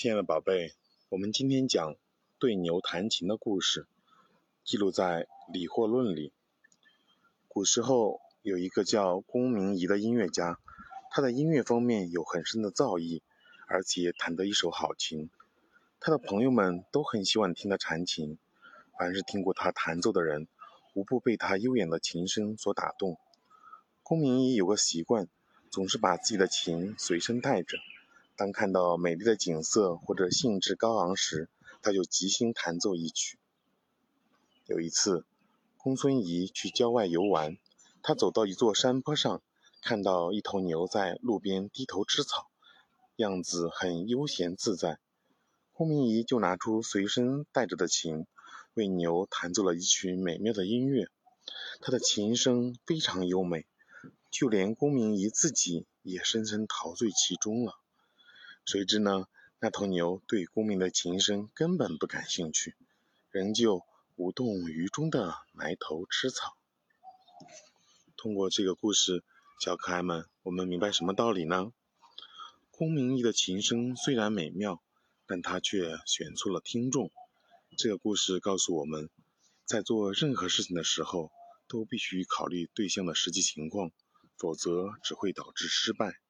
亲爱的宝贝，我们今天讲对牛弹琴的故事，记录在《理惑论》里。古时候有一个叫公明仪的音乐家，他的音乐方面有很深的造诣，而且弹得一手好琴。他的朋友们都很喜欢听他弹琴，凡是听过他弹奏的人，无不被他悠远的琴声所打动。公明仪有个习惯，总是把自己的琴随身带着。当看到美丽的景色或者兴致高昂时，他就即兴弹奏一曲。有一次，公孙仪去郊外游玩，他走到一座山坡上，看到一头牛在路边低头吃草，样子很悠闲自在。公明仪就拿出随身带着的琴，为牛弹奏了一曲美妙的音乐。他的琴声非常优美，就连公明仪自己也深深陶醉其中了。谁知呢？那头牛对公明的琴声根本不感兴趣，仍旧无动于衷地埋头吃草。通过这个故事，小可爱们，我们明白什么道理呢？公明仪的琴声虽然美妙，但他却选错了听众。这个故事告诉我们，在做任何事情的时候，都必须考虑对象的实际情况，否则只会导致失败。